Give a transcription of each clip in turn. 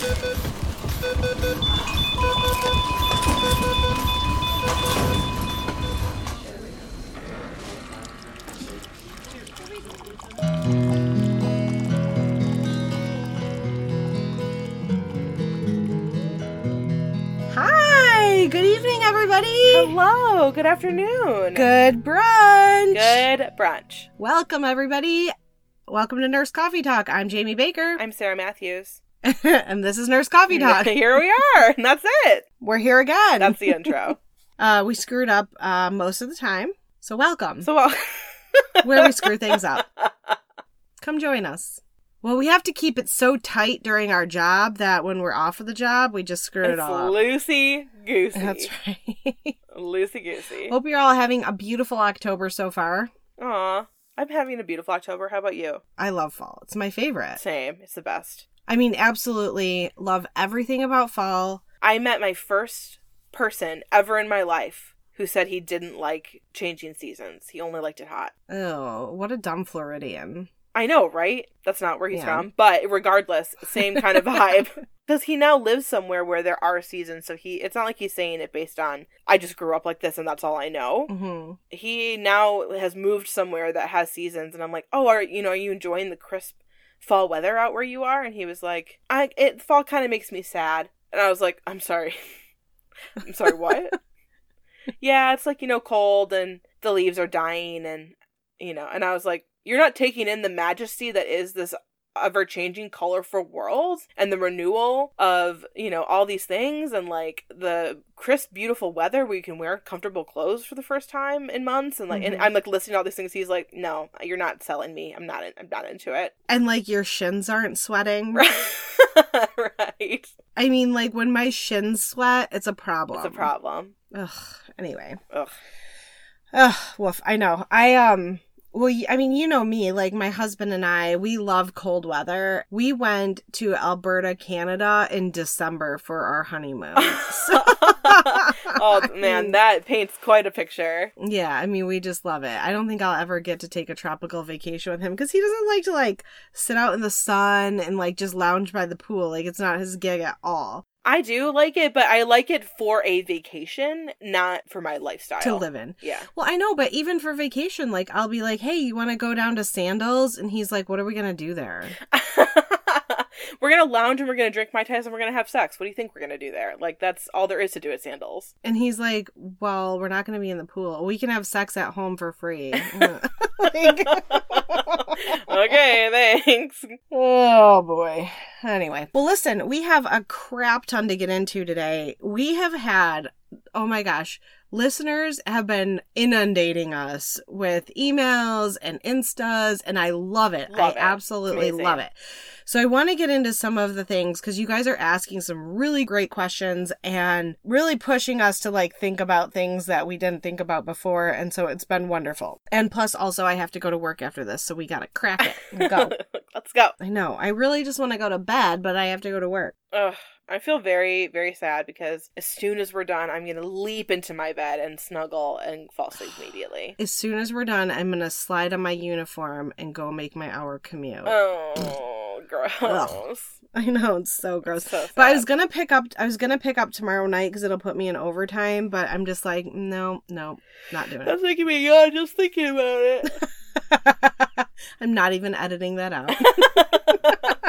Hi, good evening, everybody. Hello, good afternoon. Good brunch. Good brunch. Welcome, everybody. Welcome to Nurse Coffee Talk. I'm Jamie Baker, I'm Sarah Matthews. and this is Nurse Coffee Talk. Here we are. And that's it. We're here again. That's the intro. Uh, we screwed up uh, most of the time, so welcome. So, well, Where we screw things up. Come join us. Well, we have to keep it so tight during our job that when we're off of the job, we just screw it it's all up. loosey goosey. That's right. Loosey goosey. Hope you're all having a beautiful October so far. Aw, I'm having a beautiful October. How about you? I love fall. It's my favorite. Same. It's the best. I mean, absolutely love everything about fall. I met my first person ever in my life who said he didn't like changing seasons. He only liked it hot. Oh, what a dumb Floridian. I know, right? That's not where he's Yeah. from. But regardless, same kind of vibe. Because he now lives somewhere where there are seasons, so he it's not like he's saying it based on I just grew up like this and that's all I know. hmm He now has moved somewhere that has seasons and I'm like, Oh, are you know, are you enjoying the crisp fall weather out where you are? And he was like, I it fall kinda makes me sad. And I was like, I'm sorry. I'm sorry, what? yeah, it's like, you know, cold and the leaves are dying and you know, and I was like, You're not taking in the majesty that is this ever changing colorful world and the renewal of, you know, all these things and like the crisp, beautiful weather where you can wear comfortable clothes for the first time in months and like Mhm. and I'm like listening to all these things. He's like, No, you're not selling me. I'm not in, I'm not into it. And like your shins aren't sweating. right. I mean, like when my shins sweat, it's a problem. It's a problem. Ugh. Anyway. Ugh. Ugh. Woof. I know. I um. Well, I mean, you know me. Like my husband and I, we love cold weather. We went to Alberta, Canada, in December for our honeymoon. So- oh man, that paints quite a picture. Yeah, I mean, we just love it. I don't think I'll ever get to take a tropical vacation with him because he doesn't like to like sit out in the sun and like just lounge by the pool. Like it's not his gig at all I do like it, but I like it for a vacation, not for my lifestyle. to live in. Yeah. Well, I know, but even for vacation, like I'll be like, "Hey, you want to go down to Sandals?" And he's like, "What are we gonna do there?" we're gonna lounge and we're gonna drink mai tais and we're gonna have sex. What do you think we're gonna do there? Like that's all there is to do at Sandals. And he's like, "Well, we're not gonna be in the pool. We can have sex at home for free." Like- okay, thanks. Oh boy. Anyway, well, listen, we have a crap ton to get into today. We have had, oh my gosh, listeners have been inundating us with emails and instas, and I love it. Love I it. absolutely Amazing. love it. So I want to get into some of the things because you guys are asking some really great questions and really pushing us to like think about things that we didn't think about before. And so it's been wonderful. And plus, also, I have to go to work after this, so we got to crack it and go. Let's go. I know. I really just want to go to bed, but I have to go to work. Ugh, I feel very, very sad because as soon as we're done, I'm gonna leap into my bed and snuggle and fall asleep immediately. As soon as we're done, I'm going to slide on my uniform and go make my hour commute. Oh, gross. I know it's so gross. So But I was going to pick up I was going to pick up tomorrow night cuz it'll put me in overtime, but I'm just like, no, no, not doing it. That's making me yawn just thinking about it. I'm not even editing that out.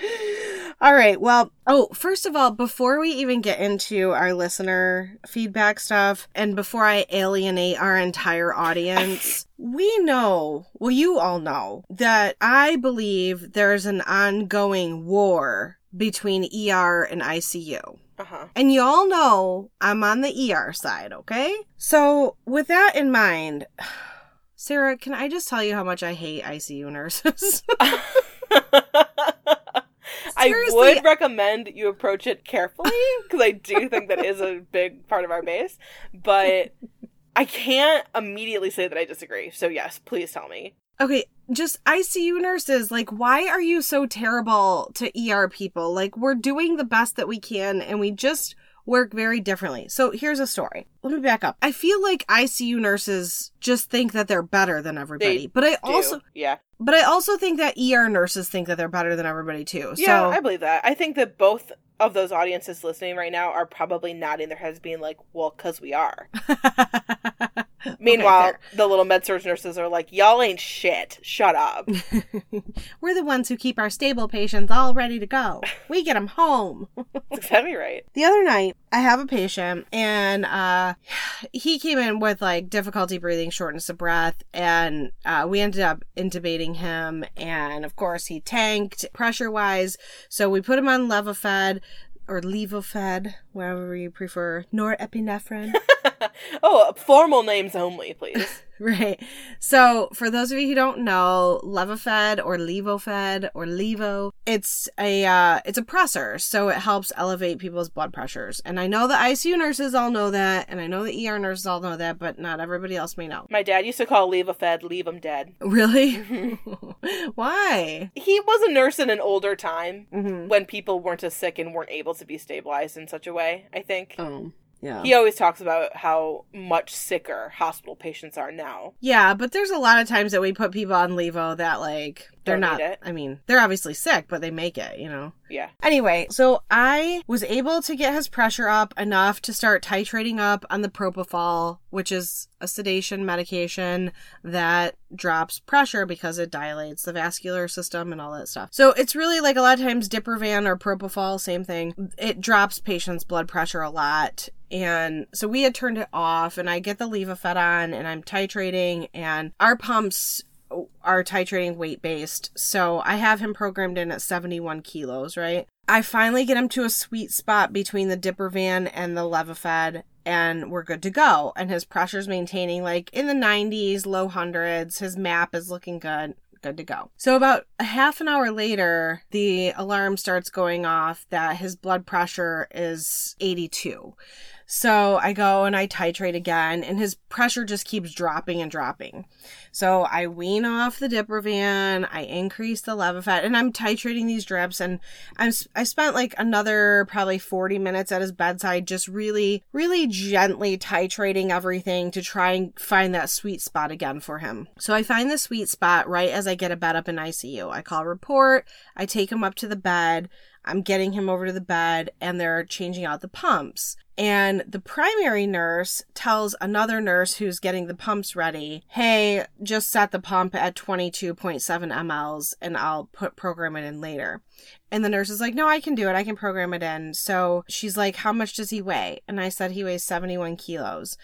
all right. Well, oh, first of all, before we even get into our listener feedback stuff and before I alienate our entire audience, we know, well, you all know that I believe there's an ongoing war between ER and ICU. Uh huh. And y'all know I'm on the ER side, okay? So, with that in mind, Sarah, can I just tell you how much I hate ICU nurses? I would recommend you approach it carefully because I do think that is a big part of our base, but I can't immediately say that I disagree. So yes, please tell me. okay, just ICU nurses, like, why are you so terrible to ER people? Like, we're doing the best that we can and we just work very differently. So here's a story. Let me back up. I feel like ICU nurses just think that they're better than everybody, They but I Do. also yeah. but I also think that ER nurses think that they're better than everybody too. Yeah, so I believe that. I think that both of those audiences listening right now are probably nodding their heads, being like, "Well, because we are." Meanwhile, fair. the little med surg nurses are like, "Y'all ain't shit. Shut up." We're the ones who keep our stable patients all ready to go. We get them home. Exactly right. The other night, I have a patient and uh he came in with like difficulty breathing, shortness of breath, and uh we ended up intubating him and of course he tanked pressure wise. So we put him on Levophed or Levophed, wherever you prefer, norepinephrine. oh, formal names only, please. Right. So, for those of you who don't know, Levophed or Levophed or Levo, it's a uh, it's a pressor, so it helps elevate people's blood pressures. And I know the ICU nurses all know that, and I know the ER nurses all know that, but not everybody else may know. My dad used to call a leave 'em dead. Really? Why? He was a nurse in an older time hmm when people weren't as sick and weren't able to be stabilized in such a way, I think. Oh, yeah. He always talks about how much sicker hospital patients are now. Yeah, but there's a lot of times that we put people on Levo that like they're Don't not. I mean, they're obviously sick, but they make it. You know. Yeah. Anyway, so I was able to get his pressure up enough to start titrating up on the propofol, which is a sedation medication that drops pressure because it dilates the vascular system and all that stuff. So it's really like a lot of times Diprivan or propofol, same thing. It drops patients' blood pressure a lot. And so we had turned it off and I get the Levophed on and I'm titrating and our pumps are titrating weight based. So I have him programmed in at 71 kilos, right? I finally get him to a sweet spot between the Diprivan and the Levophed, and we're good to go. And his pressure's maintaining like in the 90s, low hundreds. His map is looking good. Good to go. So, about a half an hour later, the alarm starts going off that his blood pressure is 82. So I go and I titrate again, and his pressure just keeps dropping and dropping. So I wean off the Diprivan, I increase the Levophed, and I'm titrating these drips. And I'm I spent like another probably 40 minutes at his bedside, just really, really gently titrating everything to try and find that sweet spot again for him. So I find the sweet spot right as I get a bed up in ICU. I call report, I take him up to the bed. I'm getting him over to the bed and they're changing out the pumps. And the primary nurse tells another nurse who's getting the pumps ready, hey, just set the pump at 22.7 mLs and I'll put program it in later. And the nurse is like, no, I can do it. I can program it in. So she's like, how much does he weigh? And I said, he weighs 71 kilos.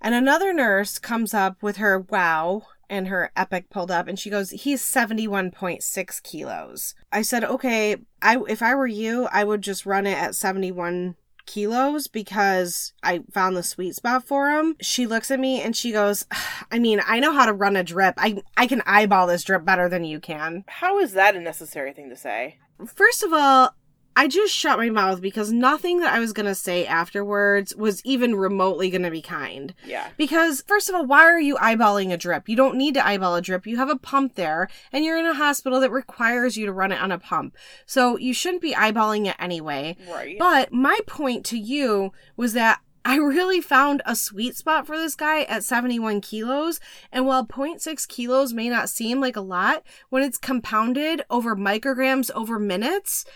And another nurse comes up with her wow and her Epic pulled up and she goes he's 71.6 kilos. I said okay i if i were you i would just run it at 71 kilos because i found the sweet spot for him she looks at me and she goes i mean i know how to run a drip. I i can eyeball this drip better than you can. How is that a necessary thing to say? first of all I just shut my mouth because nothing that I was going to say afterwards was even remotely going to be kind. Yeah. Because, first of all, why are you eyeballing a drip? You don't need to eyeball a drip. You have a pump there, and you're in a hospital that requires you to run it on a pump. So you shouldn't be eyeballing it anyway. Right. But my point to you was that I really found a sweet spot for this guy at 71 kilos. And while 0.6 kilos may not seem like a lot, when it's compounded over micrograms over minutes,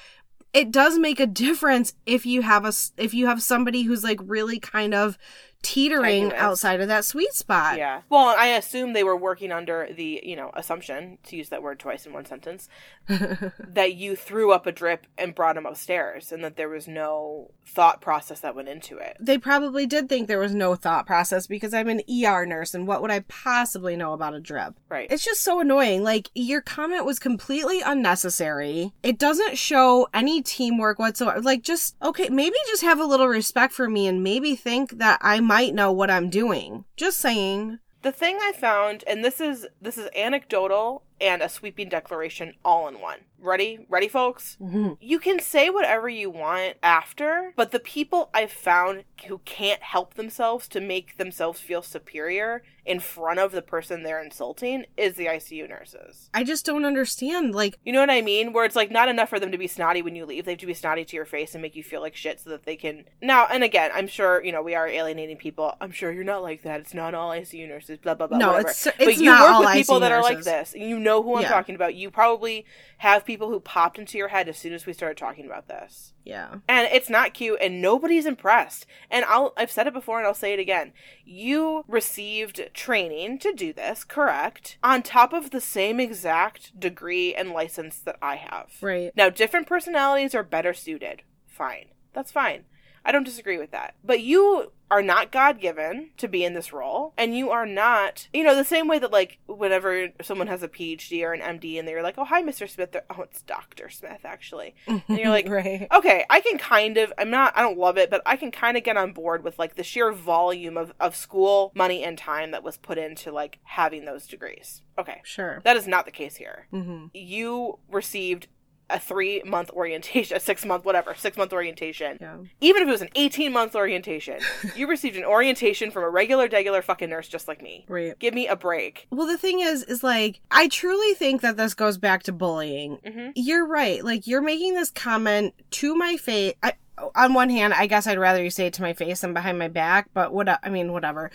it does make a difference if you have a if you have somebody who's like really kind of teetering outside of that sweet spot. Yeah. Well, I assume they were working under the, you know, assumption, to use that word twice in one sentence, that you threw up a drip and brought him upstairs and that there was no thought process that went into it. They probably did think there was no thought process because I'm an ER nurse and what would I possibly know about a drip? Right. It's just so annoying. Like, your comment was completely unnecessary. It doesn't show any teamwork whatsoever. Like, just, okay, maybe just have a little respect for me and maybe think that I might know what I'm doing. Just saying. the thing I found, and this is this is anecdotal, and a sweeping declaration all in one. Ready? Ready, folks? Mhm. You can say whatever you want after, but the people I've found who can't help themselves to make themselves feel superior in front of the person they're insulting is the ICU nurses. I just don't understand. Like, You know what I mean? Where it's like not enough for them to be snotty when you leave. They have to be snotty to your face and make you feel like shit so that they can. Now, and again, I'm sure, you know, we are alienating people. I'm sure you're not like that. It's not all ICU nurses, blah, blah, blah. No, whatever. it's- it's but you not work all with people ICU that are like this. You know who I'm Yeah. talking about. You probably have people who popped into your head as soon as we started talking about this yeah. and it's not cute and nobody's impressed and i'll i've said it before and i'll say it again you received training to do this correct on top of the same exact degree and license that i have Right. now different personalities are better suited fine that's fine i don't disagree with that but you are not god given to be in this role and you are not you know the same way that like whenever someone has a phd or an md and they're like oh hi mr smith they're, oh it's dr smith actually and you're like right. okay, I can kind of, I'm not, I don't love it, but I can kind of get on board with like the sheer volume of, of school money and time that was put into like having those degrees. Okay. Sure. That is not the case here. hmm You received a three month orientation, a six month, whatever, six month orientation. Yeah. Even if it was an 18 month orientation, you received an orientation from a regular, regular fucking nurse just like me. Right. Give me a break. Well, the thing is, is like, I truly think that this goes back to bullying. hmm You're right. Like, you're making this comment to my face. I, on one hand, I guess I'd rather you say it to my face than behind my back, but what, I mean, whatever.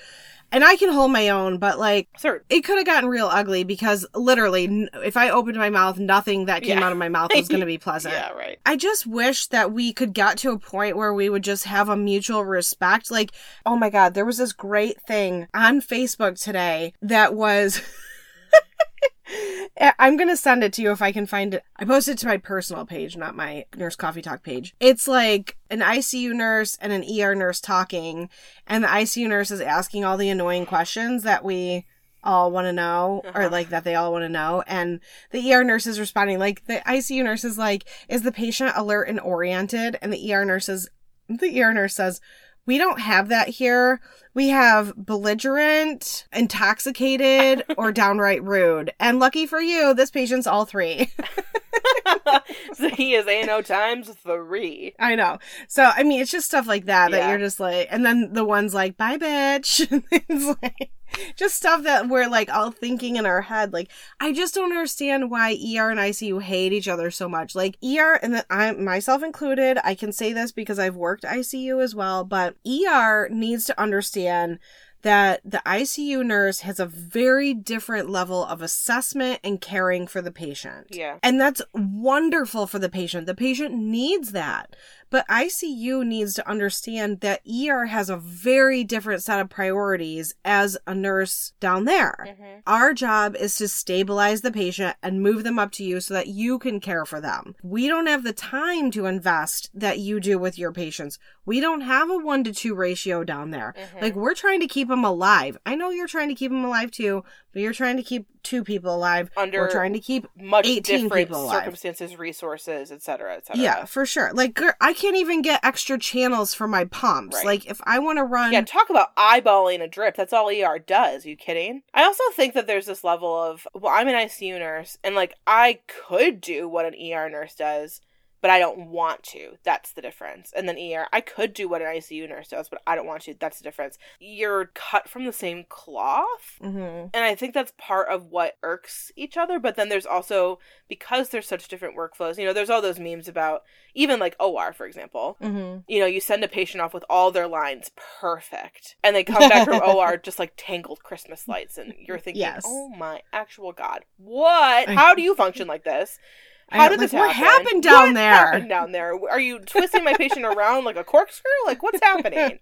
And I can hold my own, but like, it could have gotten real ugly because literally, if I opened my mouth, nothing that came Yeah. out of my mouth was going to be pleasant. yeah, right. I just wish that we could get to a point where we would just have a mutual respect. Like, oh my God, there was this great thing on Facebook today that was. I'm going to send it to you if I can find it. I posted it to my personal page, not my Nurse Coffee Talk page. It's like an ICU nurse and an ER nurse talking, and the ICU nurse is asking all the annoying questions that we all want to know or Uh-huh. like that they all want to know and the ER nurse is responding like the ICU nurse is like is the patient alert and oriented and the ER nurse is the ER nurse says we don't have that here we have belligerent intoxicated or downright rude and lucky for you this patient's all three so he is ANO times three. I know. So I mean, it's just stuff like that that Yeah. you're just like, and then the one's like, "Bye, bitch." it's like just stuff that we're like all thinking in our head. Like, I just don't understand why ER and ICU hate each other so much. Like ER, and the, I myself included, I can say this because I've worked ICU as well. But ER needs to understand that the ICU nurse has a very different level of assessment and caring for the patient. Yeah. And that's wonderful for the patient. The patient needs that. But ICU needs to understand that ER has a very different set of priorities as a nurse down there. Mm-hmm. Our job is to stabilize the patient and move them up to you so that you can care for them. We don't have the time to invest that you do with your patients. We don't have a one to two ratio down there. Mhm. Like, we're trying to keep them alive. I know you're trying to keep them alive too, but you're trying to keep two people alive. Under we're trying to keep much 18 different people alive. circumstances, resources, etc., etc. Yeah, for sure. Like I can't even get extra channels for my pumps. Right. Like if I want to run Yeah, talk about eyeballing a drip. That's all ER does. you kidding? I also think that there's this level of, well, I'm an ICU nurse, and like I could do what an ER nurse does, but I don't want to. That's the difference. And then ER, I could do what an ICU nurse does, but I don't want to. That's the difference. You're cut from the same cloth. Mm-hmm. And I think that's part of what irks each other. But then there's also, because there's such different workflows, you know, there's all those memes about even like OR, for example. Mhm. You know, you send a patient off with all their lines perfect, and they come back from OR just like tangled Christmas lights, and you're thinking, Yes. "Oh my actual god, what? How do you function like this? How did this what happen? happened down What there? happened down there? Are you twisting my patient around like a corkscrew? Like what's happening?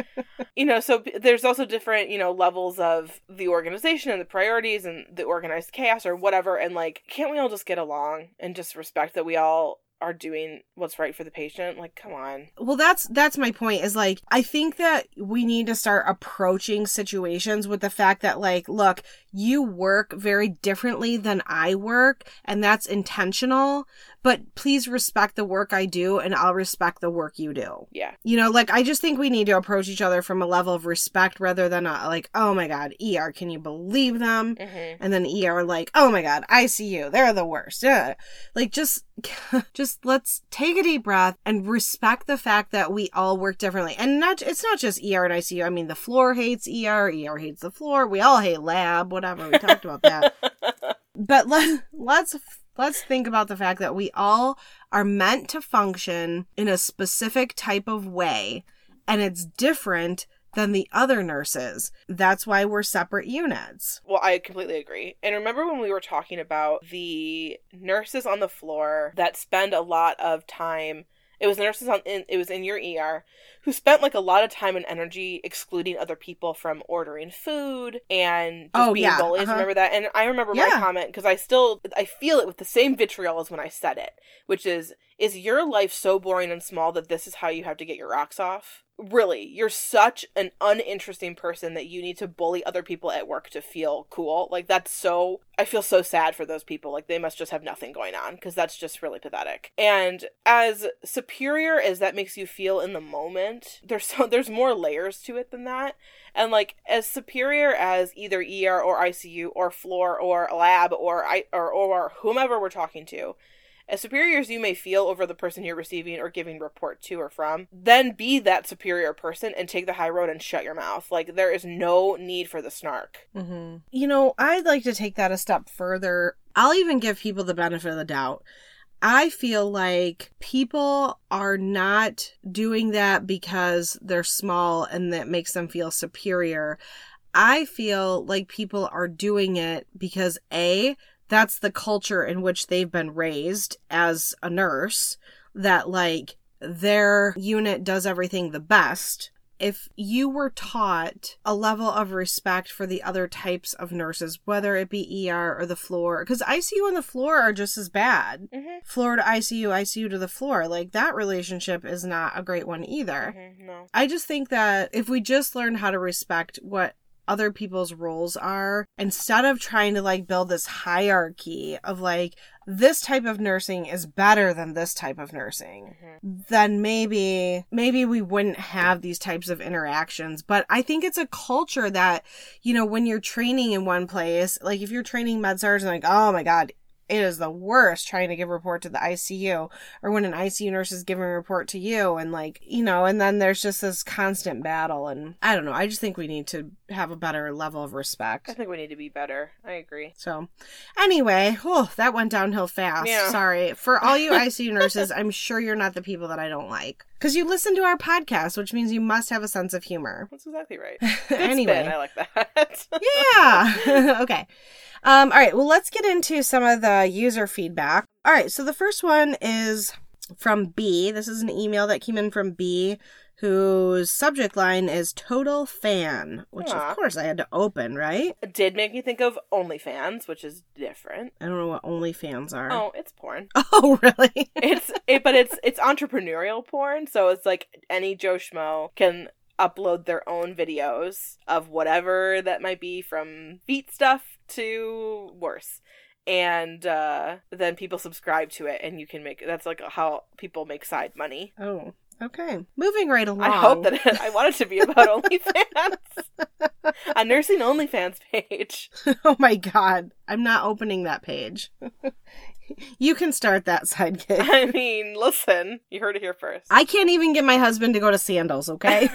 you know, so there's also different, you know, levels of the organization and the priorities and the organized chaos or whatever. And like, can't we all just get along and just respect that we all are doing what's right for the patient. Like, come on. Well, that's that's my point is like I think that we need to start approaching situations with the fact that like look, you work very differently than I work and that's intentional, but please respect the work I do and I'll respect the work you do. Yeah. You know, like I just think we need to approach each other from a level of respect rather than a, like, oh my god, ER, can you believe them? hmm And then ER like, oh my god, ICU, they're the worst. Yeah. Like just just let's take a deep breath and respect the fact that we all work differently. And not it's not just ER and ICU. I mean the floor hates ER, ER hates the floor. We all hate lab, whatever. We talked about that. But let let's let's think about the fact that we all are meant to function in a specific type of way and it's different than the other nurses. That's why we're separate units. Well, I completely agree. And remember when we were talking about the nurses on the floor that spend a lot of time it was nurses on in, it was in your ER who spent like a lot of time and energy excluding other people from ordering food and just Oh, being yeah, bullies. uh-huh. Remember that? And I remember my comment because I still I feel it with the same vitriol as when I said it, which is is your life so boring and small that this is how you have to get your rocks off? Really, you're such an uninteresting person that you need to bully other people at work to feel cool. Like that's so I feel so sad for those people. Like they must just have nothing going on because that's just really pathetic. And as superior as that makes you feel in the moment, there's so there's more layers to it than that. And like as superior as either ER or ICU or floor or lab or I or or whomever we're talking to, as superior as you may feel over the person you're receiving or giving report to or from, then be that superior person and take the high road and shut your mouth. Like there is no need for the snark. Mm-hmm. You know, I'd like to take that a step further. I'll even give people the benefit of the doubt. I feel like people are not doing that because they're small and that makes them feel superior. I feel like people are doing it because A, that's the culture in which they've been raised as a nurse, that like their unit does everything the best if you were taught a level of respect for the other types of nurses, whether it be ER or the floor, because ICU and the floor are just as bad. Mm-hmm. Floor to ICU, ICU to the floor, like that relationship is not a great one either. Mm-hmm. No. I just think that if we just learn how to respect what other people's roles are instead of trying to like build this hierarchy of like this type of nursing is better than this type of nursing Mm-hmm. then maybe maybe we wouldn't have these types of interactions but i think it's a culture that you know when you're training in one place like if you're training med surg and like oh my god it is the worst trying to give a report to the ICU or when an ICU nurse is giving a report to you and like, you know, and then there's just this constant battle and I don't know. I just think we need to have a better level of respect. I think we need to be better. I agree. So, anyway, oh, that went downhill fast. Yeah. Sorry. For all you ICU nurses, I'm sure you're not the people that I don't like. Because you listen to our podcast, which means you must have a sense of humor. That's exactly right. Anyway. spin. I like that. Yeah. okay. Um, all right. Well, let's get into some of the user feedback. All right. So the first one is from B. This is an email that came in from B, whose subject line is total fan, which Aw. of course I had to open, right? It did make me think of OnlyFans, which is different. I don't know what OnlyFans are. Oh, it's porn. Oh, really? It's it, but it's it's entrepreneurial porn, so it's like any Joe schmo can upload their own videos of whatever that might be from feet stuff to worse. And uh, then people subscribe to it, and you can make that's like how people make side money. oh, okay. Moving right along. I hope that it, I want it to be about OnlyFans, a nursing OnlyFans page. oh my god, I'm not opening that page. you can start that side gig. I mean, listen, you heard it here first. I can't even get my husband to go to Sandals, okay?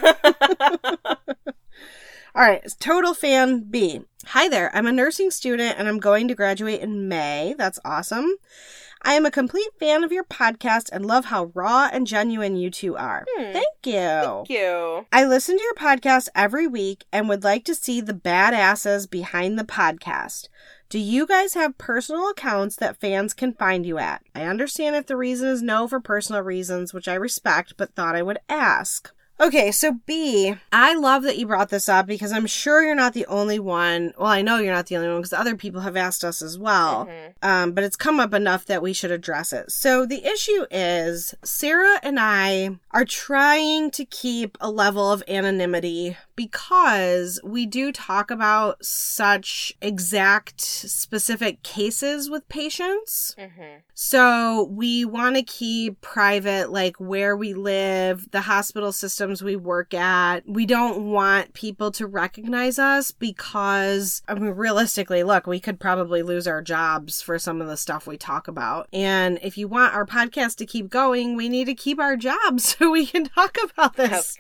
All right, total fan B. Hi there. I'm a nursing student and I'm going to graduate in May. That's awesome. I am a complete fan of your podcast and love how raw and genuine you two are. Hmm. Thank you. Thank you. I listen to your podcast every week and would like to see the badasses behind the podcast. Do you guys have personal accounts that fans can find you at? I understand if the reason is no for personal reasons, which I respect, but thought I would ask. Okay, so B, I love that you brought this up because I'm sure you're not the only one. Well, I know you're not the only one because other people have asked us as well. Mhm. Um, but it's come up enough that we should address it. So the issue is Sarah and I are trying to keep a level of anonymity because we do talk about such exact specific cases with patients. Mhm. So we want to keep private, like where we live, the hospital systems we work at. We don't want people to recognize us because, I mean, realistically, look, we could probably lose our jobs for some of the stuff we talk about. And if you want our podcast to keep going, we need to keep our jobs so we can talk about this.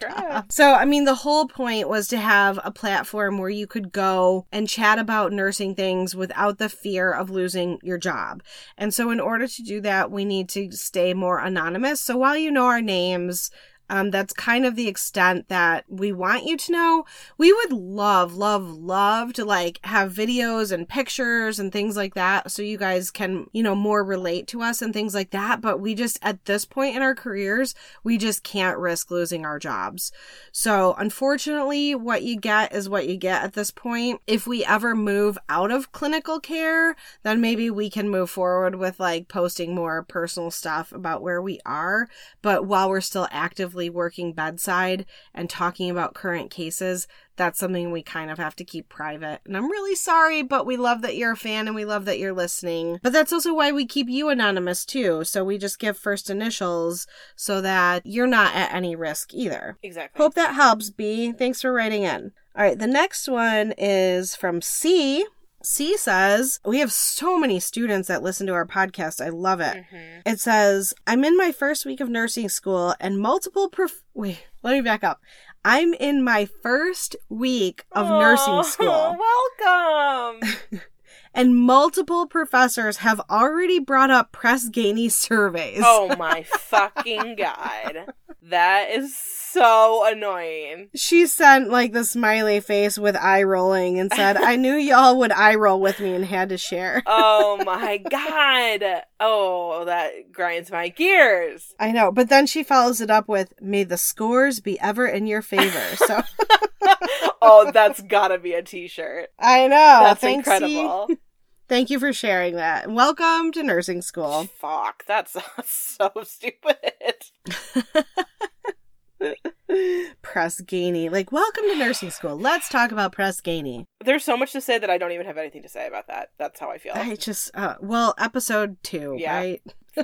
So, I mean, the whole point was to have a platform where you could go and chat about nursing things without the fear of losing your job. And so, in order to do that, we need to stay more anonymous. So, while you know our names, um, that's kind of the extent that we want you to know. We would love, love, love to like have videos and pictures and things like that so you guys can, you know, more relate to us and things like that. But we just, at this point in our careers, we just can't risk losing our jobs. So, unfortunately, what you get is what you get at this point. If we ever move out of clinical care, then maybe we can move forward with like posting more personal stuff about where we are. But while we're still actively working bedside and talking about current cases, that's something we kind of have to keep private. And I'm really sorry, but we love that you're a fan and we love that you're listening. But that's also why we keep you anonymous too. So we just give first initials so that you're not at any risk either. Exactly. Hope that helps, B. Thanks for writing in. All right, the next one is from C. C says, We have so many students that listen to our podcast. I love it. Mhm. It says, I'm in my first week of nursing school and multiple prof- Wait, let me back up. I'm in my first week of nursing Oh, school Welcome. and multiple professors have already brought up Press Ganey surveys. oh my fucking god. That is so annoying. She sent like the smiley face with eye rolling and said, I knew y'all would eye roll with me and had to share. Oh my god. Oh, that grinds my gears. I know, but then she follows it up with, May the scores be ever in your favor. So oh, that's gotta be a t shirt. I know. That's Thanks, incredible. C. Thank you for sharing that. Welcome to nursing school. Fuck, that's so stupid. Press Ganey. Like, welcome to nursing school. Let's talk about Press Ganey. There's so much to say that I don't even have anything to say about that. That's how I feel. I just, uh, well, episode two, Yeah. right?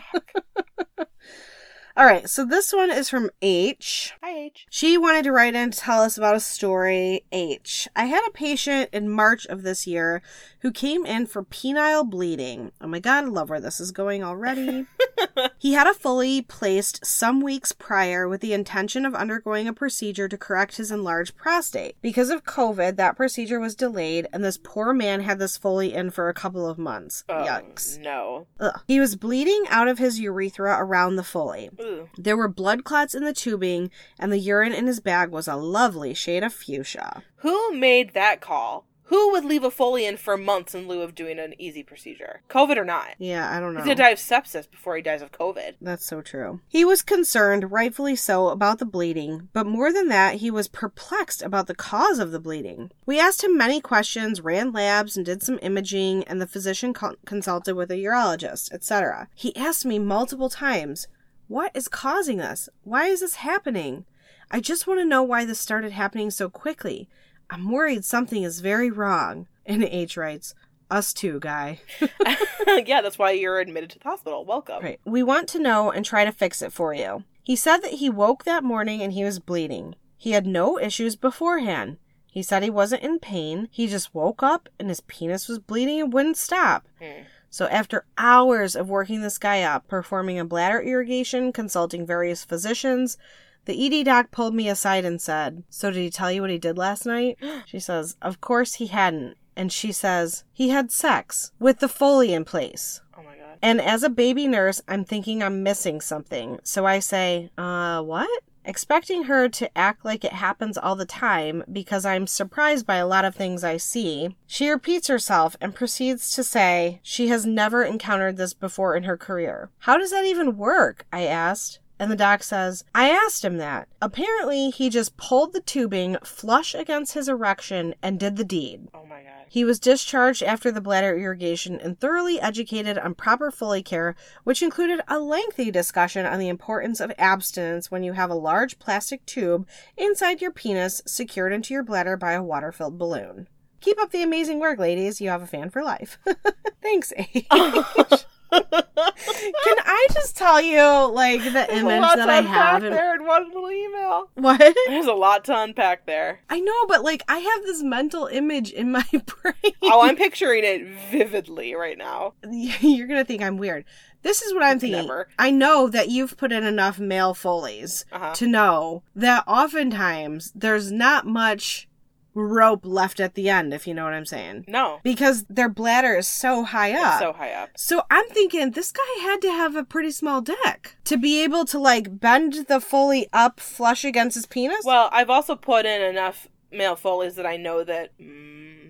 All right, so this one is from H. Hi, H. She wanted to write in to tell us about a story. H. I had a patient in March of this year who came in for penile bleeding. Oh my god, I love where this is going already. he had a Foley placed some weeks prior with the intention of undergoing a procedure to correct his enlarged prostate. Because of COVID, that procedure was delayed, and this poor man had this Foley in for a couple of months. Oh, Yucks. No. Ugh. He was bleeding out of his urethra around the Foley. Ooh. There were blood clots in the tubing, and the urine in his bag was a lovely shade of fuchsia. Who made that call? Who would leave a Foley in for months in lieu of doing an easy procedure? COVID or not? Yeah, I don't know. He's gonna die of sepsis before he dies of COVID. That's so true. He was concerned, rightfully so, about the bleeding, but more than that, he was perplexed about the cause of the bleeding. We asked him many questions, ran labs, and did some imaging, and the physician co- consulted with a urologist, etc. He asked me multiple times, What is causing this? Why is this happening? I just want to know why this started happening so quickly. I'm worried something is very wrong. And H writes, Us too, guy. yeah, that's why you're admitted to the hospital. Welcome. Right. We want to know and try to fix it for you. He said that he woke that morning and he was bleeding. He had no issues beforehand. He said he wasn't in pain. He just woke up and his penis was bleeding and wouldn't stop. Hmm. So after hours of working this guy up, performing a bladder irrigation, consulting various physicians, the ED doc pulled me aside and said, So did he tell you what he did last night? She says, Of course he hadn't. And she says, He had sex with the Foley in place. Oh my god. And as a baby nurse, I'm thinking I'm missing something. So I say, uh, what? Expecting her to act like it happens all the time because I'm surprised by a lot of things I see, she repeats herself and proceeds to say she has never encountered this before in her career. How does that even work? I asked. And the doc says, I asked him that. Apparently, he just pulled the tubing flush against his erection and did the deed. Oh my god. He was discharged after the bladder irrigation and thoroughly educated on proper Foley care, which included a lengthy discussion on the importance of abstinence when you have a large plastic tube inside your penis secured into your bladder by a water filled balloon. Keep up the amazing work, ladies. You have a fan for life. Thanks, H. Can I just tell you, like, the There's a image lot that to I have? In- there in one little email. what? There's a lot to unpack there. I know, but like, I have this mental image in my brain. Oh, I'm picturing it vividly right now. You're gonna think I'm weird. This is what I'm thinking. Never. I know that you've put in enough male Foleys Uh-huh. to know that oftentimes there's not much rope left at the end, if you know what I'm saying. No, Because their bladder is so high up. it's so high up. So I'm thinking this guy had to have a pretty small dick to be able to like bend the Foley up flush against his penis. Well, I've also put in enough male Foleys that I know that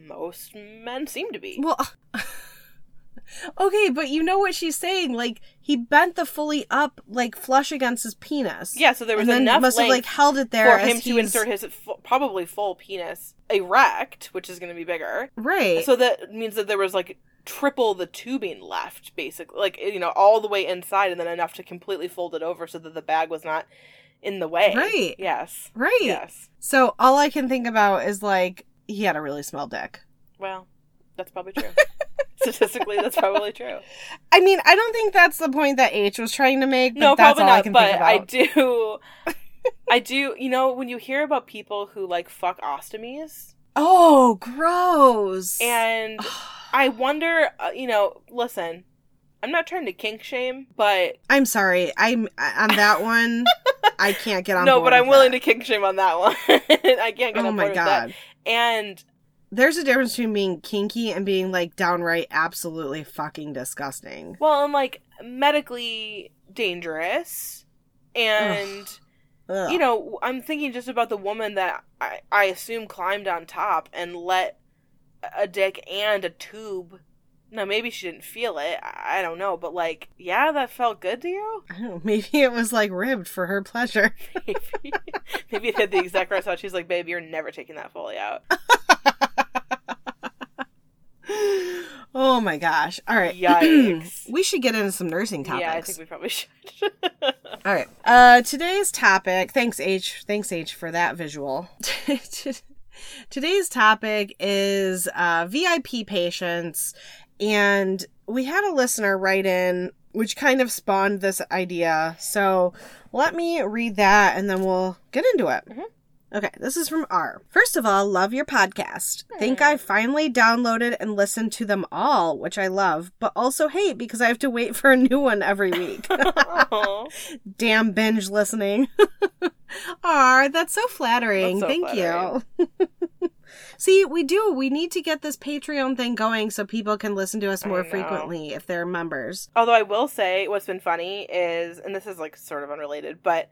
most men seem to be. Well, okay, but you know what she's saying? Like he bent the Foley up like flush against his penis. Yeah, so there was and enough must have like held it there for him to insert his fu- probably full penis erect, which is going to be bigger. right. So that means that there was like triple the tubing left, basically, like you know, all the way inside, and then enough to completely fold it over so that the bag was not in the way. Right. Yes. right. Yes. So all I can think about is like he had a really small dick. Well, that's probably true. Statistically, that's probably true. I mean, I don't think that's the point that H was trying to make. But no, that's probably all I not. can But. I do. I do. You know, when you hear about people who like fuck ostomies, Oh, gross. and I wonder. Uh, you know, listen. I'm not trying to kink shame, but I'm sorry. I'm on that one. I can't get on. no, but I'm willing that. to kink shame on that one. I can't get Oh on my board with that. god. And There's a difference between being kinky and being like downright absolutely fucking disgusting. well, and like medically dangerous, and Ugh. you know, I'm thinking just about the woman that I, I assume climbed on top and let a dick and a tube. Now, maybe she didn't feel it. I I don't know. But, like, yeah, that felt good to you? I don't know, maybe it was like ribbed for her pleasure. Maybe, maybe it had the exact right spot. She's like, babe, you're never taking that Foley out. oh my gosh. All right. Yikes. we should get into some nursing topics. Yeah, I think we probably should. All right. Uh, today's topic. Thanks, H. Thanks, H, for that visual. today's topic is uh, VIP patients, and we had a listener write in, which kind of spawned this idea. So let me read that, and then we'll get into it. Mhm. Okay, this is from R. First of all, love your podcast. Think hmm. I finally downloaded and listened to them all, which I love, but also hate because I have to wait for a new one every week. Damn binge listening. R, that's so flattering. That's so Thank you. See, we do. We need to get this Patreon thing going so people can listen to us more frequently if they're members. Although I will say, what's been funny is, and this is like sort of unrelated, but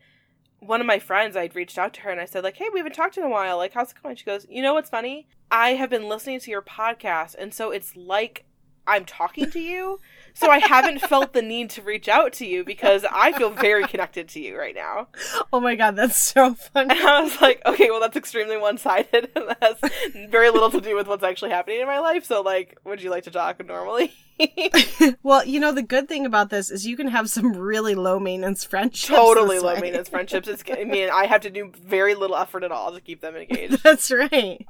one of my friends, I'd reached out to her and I said, like, hey, we haven't talked in a while. Like, how's it going? She goes, you know what's funny? I have been listening to your podcast, and so it's like I'm talking to you. So I haven't felt the need to reach out to you because I feel very connected to you right now. Oh my god, that's so funny. And I was like, okay, well, that's extremely one sided and that has very little to do with what's actually happening in my life. So, like, would you like to talk normally? well, you know, the good thing about this is you can have some really low maintenance friendships. totally low way. maintenance friendships. It's, I mean, I have to do very little effort at all to keep them engaged. That's right.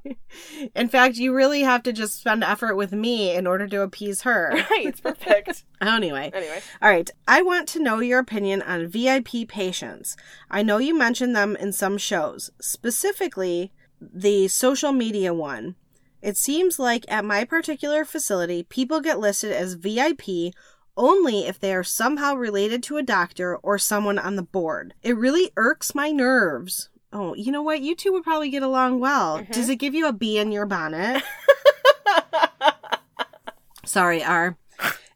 In fact, you really have to just spend effort with me in order to appease her. right, it's perfect. Anyway, Anyway, all right. I want to know your opinion on VIP patients. I know you mentioned them in some shows, specifically the social media one. It seems like at my particular facility, people get listed as VIP only if they are somehow related to a doctor or someone on the board. It really irks my nerves. Oh, you know what? You two would probably get along well. Mhm. Does it give you a bee in your bonnet? Sorry, R.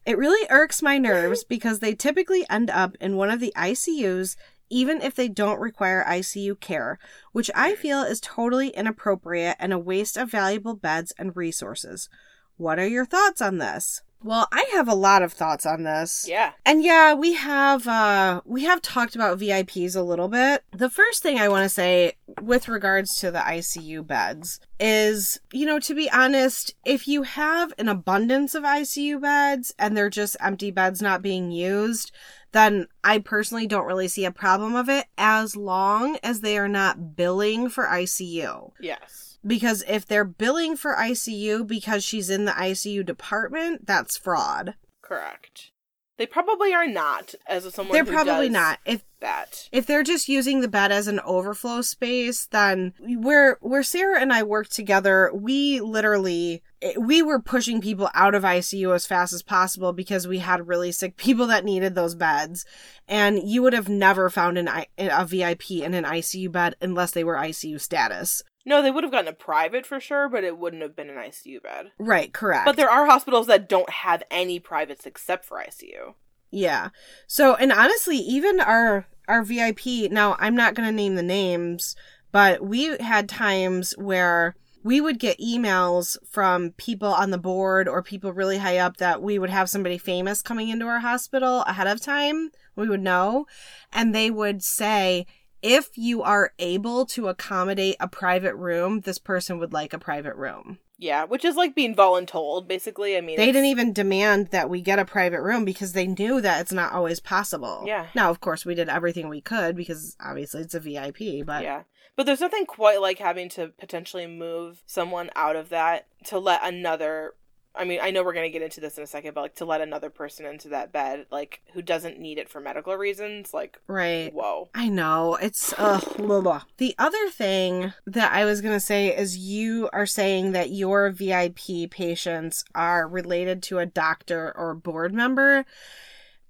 It really irks my nerves because they typically end up in one of the ICUs even if they don't require ICU care, which I feel is totally inappropriate and a waste of valuable beds and resources. What are your thoughts on this? Well, I have a lot of thoughts on this. Yeah. And yeah, we have uh we have talked about VIPs a little bit. The first thing I want to say with regards to the ICU beds is, you know, to be honest, if you have an abundance of ICU beds and they're just empty beds not being used, then I personally don't really see a problem of it as long as they are not billing for ICU. Yes. Because if they're billing for ICU because she's in the ICU department, that's fraud. Correct. They probably are not, as someone They're probably not. If that. if they're just using the bed as an overflow space, then where where Sarah and I worked together, we literally we were pushing people out of ICU as fast as possible because we had really sick people that needed those beds, and you would have never found an I- a VIP in an ICU bed unless they were ICU status. No, they would have gotten a private for sure, but it wouldn't have been an ICU bed. Right, correct. But there are hospitals that don't have any privates except for ICU. Yeah. So, and honestly, even our our VIP. Now, I'm not going to name the names, but we had times where we would get emails from people on the board or people really high up that we would have somebody famous coming into our hospital ahead of time. We would know, and they would say. If you are able to accommodate a private room, this person would like a private room. Yeah, which is like being voluntold, basically. I mean, They it's- didn't even demand that we get a private room because they knew that it's not always possible. Yeah. Now, of course, we did everything we could because obviously it's a VIP, but Yeah. But there's nothing quite like having to potentially move someone out of that to let another I mean, I know we're going to get into this in a second, but like to let another person into that bed, like who doesn't need it for medical reasons, like right. whoa. I know. It's uh, blah, blah. The other thing that I was going to say is you are saying that your VIP patients are related to a doctor or board member.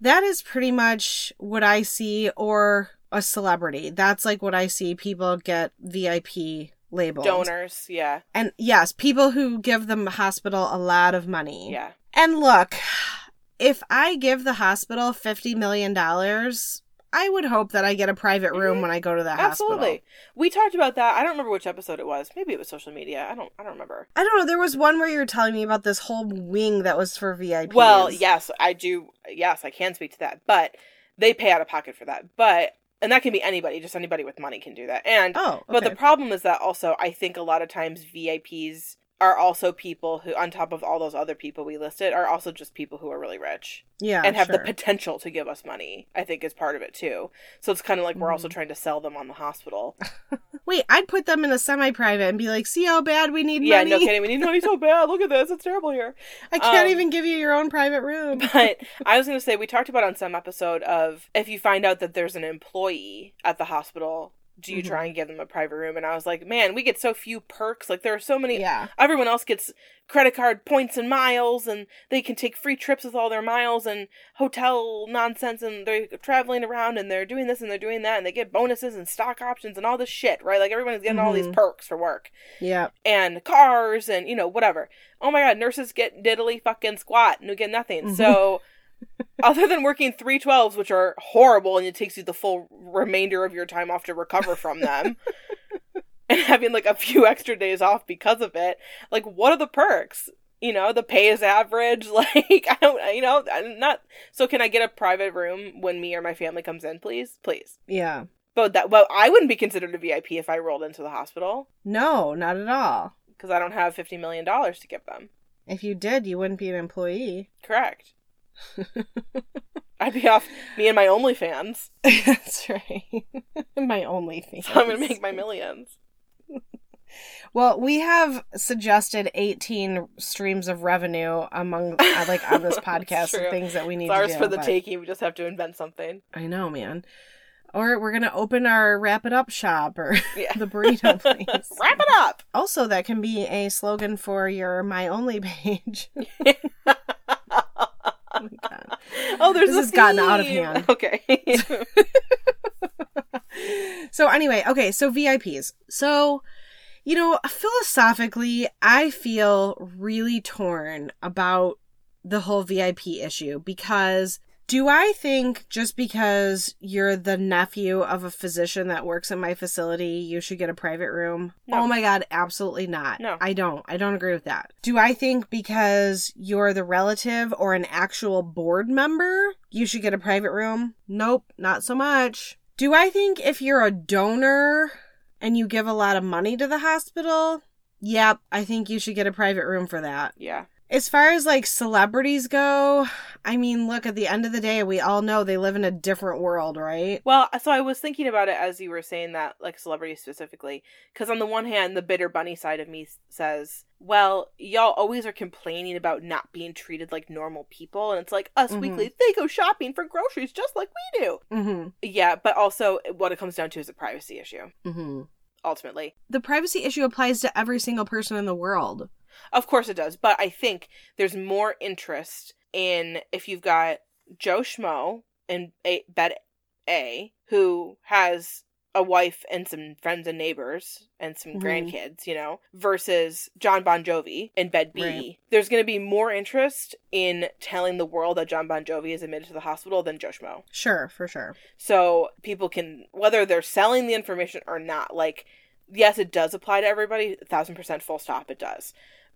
That is pretty much what I see or a celebrity. That's like what I see people get VIP labeled. Donors, yeah. And yes, people who give the hospital a lot of money. Yeah. And look, if I give the hospital $50 million, I would hope that I get a private room Mhm. when I go to the Absolutely. hospital. We talked about that. I don't remember which episode it was. Maybe it was social media. I don't I don't remember. I don't know. There was one where you were telling me about this whole wing that was for VIP. Well, yes, I do. Yes, I can speak to that. But they pay out of pocket for that. But and that can be anybody, just anybody with money can do that. And Oh, But the problem is that also I think a lot of times VIPs are also people who, on top of all those other people we listed, are also just people who are really rich yeah, and have the potential to give us money. I think is part of it too. So it's kind of like we're also Mhm. trying to sell them on the hospital. Wait, I'd put them in a semi-private and be like, "See how bad we need yeah, money? Yeah, no kidding. We need money so bad. Look at this. It's terrible here. I can't Um, even give you your own private room." But I was going to say, we talked about on some episode of if you find out that there's an employee at the hospital, do you Mhm. try and give them a private room? And I was like, man, we get so few perks. Like, there are so many. yeah, Everyone else gets credit card points and miles, and they can take free trips with all their miles and hotel nonsense, and they're traveling around and they're doing this and they're doing that, and they get bonuses and stock options and all this shit, right? Like, everyone's getting all these Mhm. perks for work yeah. and cars and you know whatever. Oh my god, nurses get diddly fucking squat and get nothing. Mhm. So other than working three twelves, which are horrible and it takes you the full remainder of your time off to recover from them. And having like a few extra days off because of it, like what are the perks? You know, the pay is average. Like I don't, you know, I'm not. So can I get a private room when me or my family comes in, please, please? Yeah. But that, well, I wouldn't be considered a VIP if I rolled into the hospital No, not at all. because I don't have fifty million dollars to give them. If you did, you wouldn't be an employee. Correct. I'd be off me and my OnlyFans. That's right. my only thing. So I'm gonna make my millions. Well, we have suggested 18 streams of revenue among uh, like on this podcast of things that we need It's ours to do. for the but- taking. We just have to invent something. I know, man. Or we're gonna open our wrap it up shop or Yeah. the burrito place. Wrap it up. Also, that can be a slogan for your my only page. Oh there's This has gotten out of hand. Okay. so anyway, okay, so VIPs. So, you know, philosophically, I feel really torn about the whole VIP issue because Do I think just because you're the nephew of a physician that works at my facility, you should get a private room? No. Oh my God, absolutely not. No. I don't. I don't agree with that. Do I think because you're the relative or an actual board member, you should get a private room? Nope, not so much. Do I think if you're a donor and you give a lot of money to the hospital, yep, I think you should get a private room for that. Yeah. As far as like celebrities go, I mean, look, at the end of the day, we all know they live in a different world, right? Well, so I was thinking about it as you were saying that, like celebrities specifically, because on the one hand, the bitter bunny side of me says, "Well, y'all always are complaining about not being treated like normal people, and it's like us Mhm. weekly. They go shopping for groceries just like we do." Mm-hmm. Yeah, but also what it comes down to is a privacy issue. Mm-hmm. Ultimately, The privacy issue applies to every single person in the world. of course it does, but I think there's more interest in if you've got Joe Schmo in a, bed A who has a wife and some friends and neighbors and some Mhm. grandkids, you know, versus Jon Bon Jovi in bed B. Right. There's going to be more interest in telling the world that Jon Bon Jovi is admitted to the hospital than Joe Schmo. Sure, for sure. So people can, whether they're selling the information or not, like, yes, it does apply to everybody, thousand percent full stop, it does.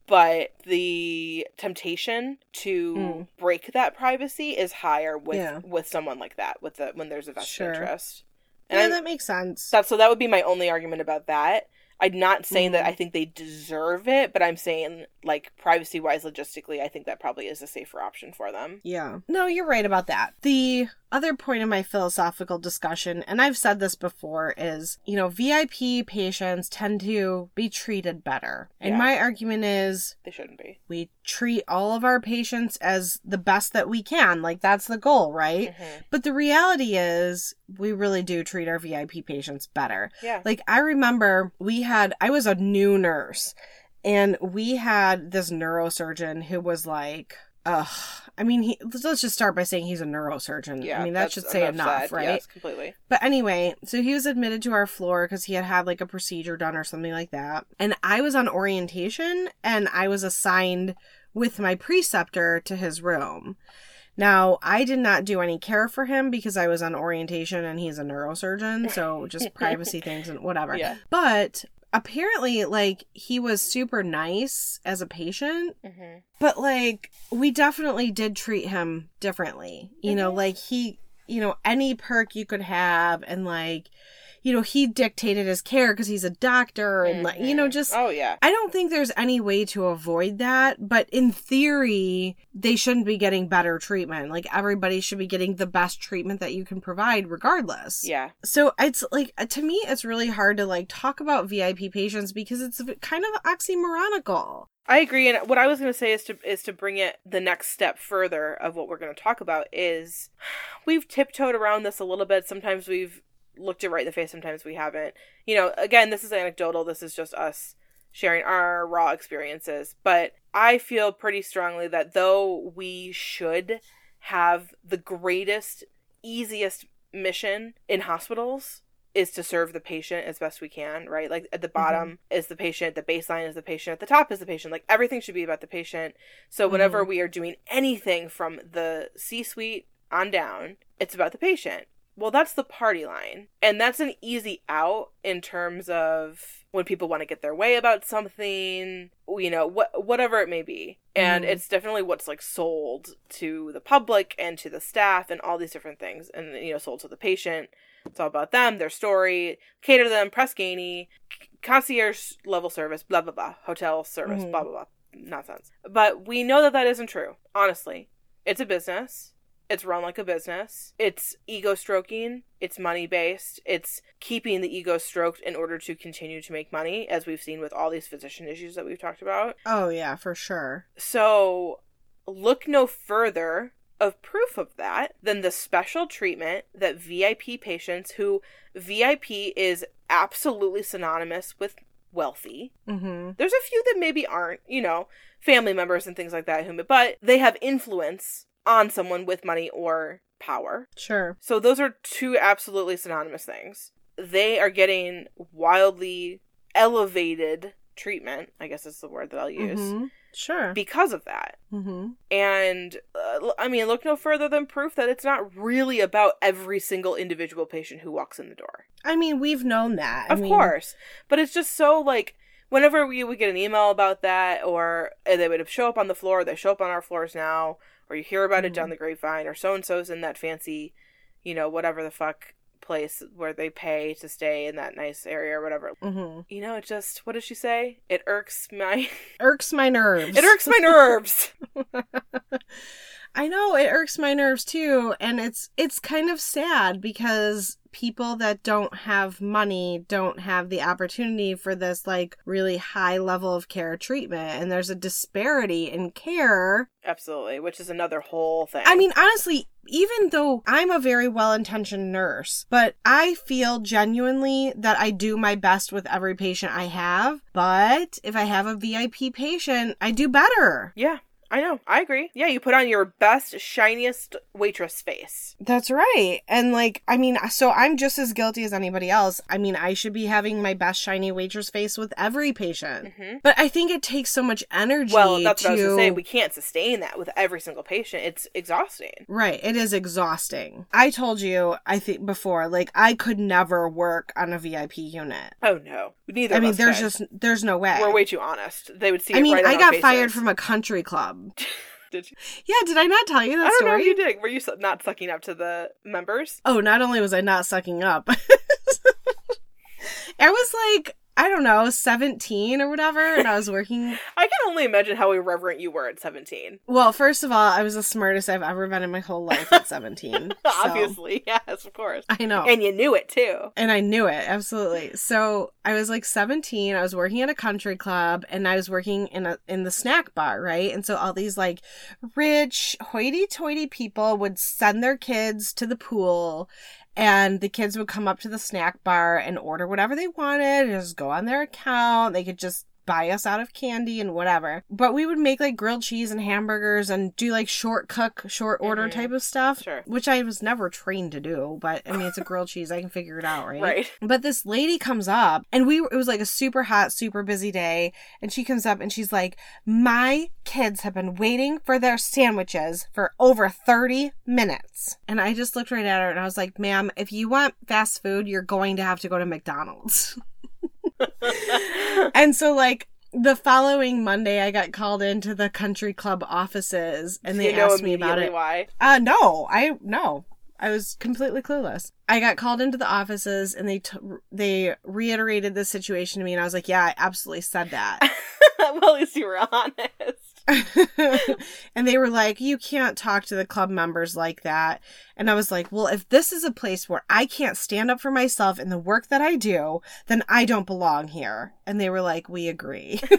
But the temptation to Mm. break that privacy is higher with Yeah. with someone like that, with the when there's a vested Sure. interest. And yeah, that makes sense. that so that would be my only argument about that. I'm not saying that Mhm. I think they deserve it, but I'm saying like privacy wise, logistically, I think that probably is a safer option for them. Yeah. No, you're right about that. The other point of my philosophical discussion, and I've said this before, is you know, VIP patients tend to be treated better. And Yeah. my argument is They shouldn't be. we treat all of our patients as the best that we can. Like, that's the goal, right? Mhm. But the reality is, we really do treat our VIP patients better. Yeah. Like, I remember we had, I was a new nurse, and we had this neurosurgeon who was like, ugh. I mean, he, let's just start by saying he's a neurosurgeon. Yeah. I mean, that should say enough, said. right? Yes, completely. But anyway, so he was admitted to our floor because he had had like a procedure done or something like that. And I was on orientation and I was assigned with my preceptor to his room. Now, I did not do any care for him because I was on orientation and he's a neurosurgeon. So just privacy things and whatever. Yeah. But apparently, like, he was super nice as a patient. hmm But like we definitely did treat him differently. You know, Mhm. like he, you know, any perk you could have and like you know, he dictated his care cuz he's a doctor and like you know Mhm. just Oh yeah. I don't think there's any way to avoid that, but in theory, they shouldn't be getting better treatment. Like everybody should be getting the best treatment that you can provide regardless. Yeah. So it's like to me it's really hard to like talk about VIP patients because it's kind of oxymoronical. I agree, and what I was going to say is to is to bring it the next step further of what we're going to talk about is we've tiptoed around this a little bit. Sometimes we've looked it right in the face, sometimes we haven't. You know, again, this is anecdotal. This is just us sharing our raw experiences, but I feel pretty strongly that though we should have the greatest, easiest mission in hospitals is to serve the patient as best we can, right? Like at the mm-hmm. bottom is the patient, the baseline is the patient, at the top is the patient. Like everything should be about the patient. So mm-hmm. whenever we are doing anything from the C suite on down, it's about the patient. Well, that's the party line. And that's an easy out in terms of when people want to get their way about something, you know, what whatever it may be. And Mhm. it's definitely what's like sold to the public and to the staff and all these different things and you know, sold to the patient. It's all about them, their story, cater to them, Press Ganey, c- concierge level service, blah blah blah, hotel service, Mhm. blah blah blah, nonsense. But we know that that isn't true. Honestly, it's a business. It's run like a business. It's ego stroking. It's money based. It's keeping the ego stroked in order to continue to make money, as we've seen with all these physician issues that we've talked about. Oh yeah, for sure. So, look no further of proof of that than the special treatment that VIP patients who VIP is absolutely synonymous with wealthy. Mhm. There's a few that maybe aren't, you know, family members and things like that, whom but they have influence on someone with money or power. Sure. So those are two absolutely synonymous things. They are getting wildly elevated treatment, I guess is the word that I'll use Mhm. Sure. because of that. mm-hmm. And uh, I mean, look no further than proof that it's not really about every single individual patient who walks in the door. I mean, we've known that. I Of mean, course. But it's just so like whenever we would get an email about that or they would show up on the floor, they show up on our floors now, or you hear about it Mhm. down the grapevine, or so and so's in that fancy, you know, whatever the fuck place where they pay to stay in that nice area or whatever. Mm-hmm. You know, it just what does she say? It irks my Irks my nerves. it irks my nerves. I know it irks my nerves too, and it's it's kind of sad because people that don't have money don't have the opportunity for this like really high level of care treatment, and there's a disparity in care. Absolutely, which is another whole thing. I mean, honestly, even though I'm a very well intentioned nurse, but I feel genuinely that I do my best with every patient I have. But if I have a VIP patient, I do better. yeah, I know. I agree. Yeah, you put on your best, shiniest waitress face. That's right. And like, I mean, so I'm just as guilty as anybody else. I mean, I should be having my best shiny waitress face with every patient. hmm But I think it takes so much energy Well, that's to what I was gonna say. We can't sustain that with every single patient. It's exhausting. Right, it is exhausting. I told you, I think before, like I could never work on a VIP unit. Oh no, neither. I mean, there's could. just there's no way. we're way too honest. They would see. I it mean, right I got faces. fired from a country club. Um, did you? Yeah, did I not tell you that I don't story? know you did. Were you not sucking up to the members? Oh, not only was I not sucking up, I was like, I don't know, 17 or whatever, and I was working. I can only imagine how irreverent you were at seventeen. Well, first of all, I was the smartest I've ever been in my whole life at 17. so- Obviously, yes, of course. I know. And you knew it too. And I knew it, absolutely. So I was like 17. I was working at a country club and I was working in a in the snack bar, right? And so all these like rich, hoity-toity people would send their kids to the pool and the kids would come up to the snack bar and order whatever they wanted and just go on their account. They could just buy us out of candy and whatever. But we would make like grilled cheese and hamburgers and do like short cook, short order Mhm. type of stuff. Sure. Which I was never trained to do, but I mean it's a grilled cheese, I can figure it out, right? Right. But this lady comes up and we, it was like a super hot, super busy day. And she comes up and she's like, My kids have been waiting for their sandwiches for over 30 minutes. And I just looked right at her and I was like, Ma'am, if you want fast food, you're going to have to go to McDonald's. and so, like, the following Monday, I got called into the country club offices and they you know asked me about it. Why? Uh, no, I no, I was completely clueless. I got called into the offices and they t- they reiterated the situation to me, and I was like, "Yeah, I absolutely said that." well, at least you were honest. and they were like, "You can't talk to the club members like that." And I was like, "Well, if this is a place where I can't stand up for myself in the work that I do, then I don't belong here." And they were like, "We agree."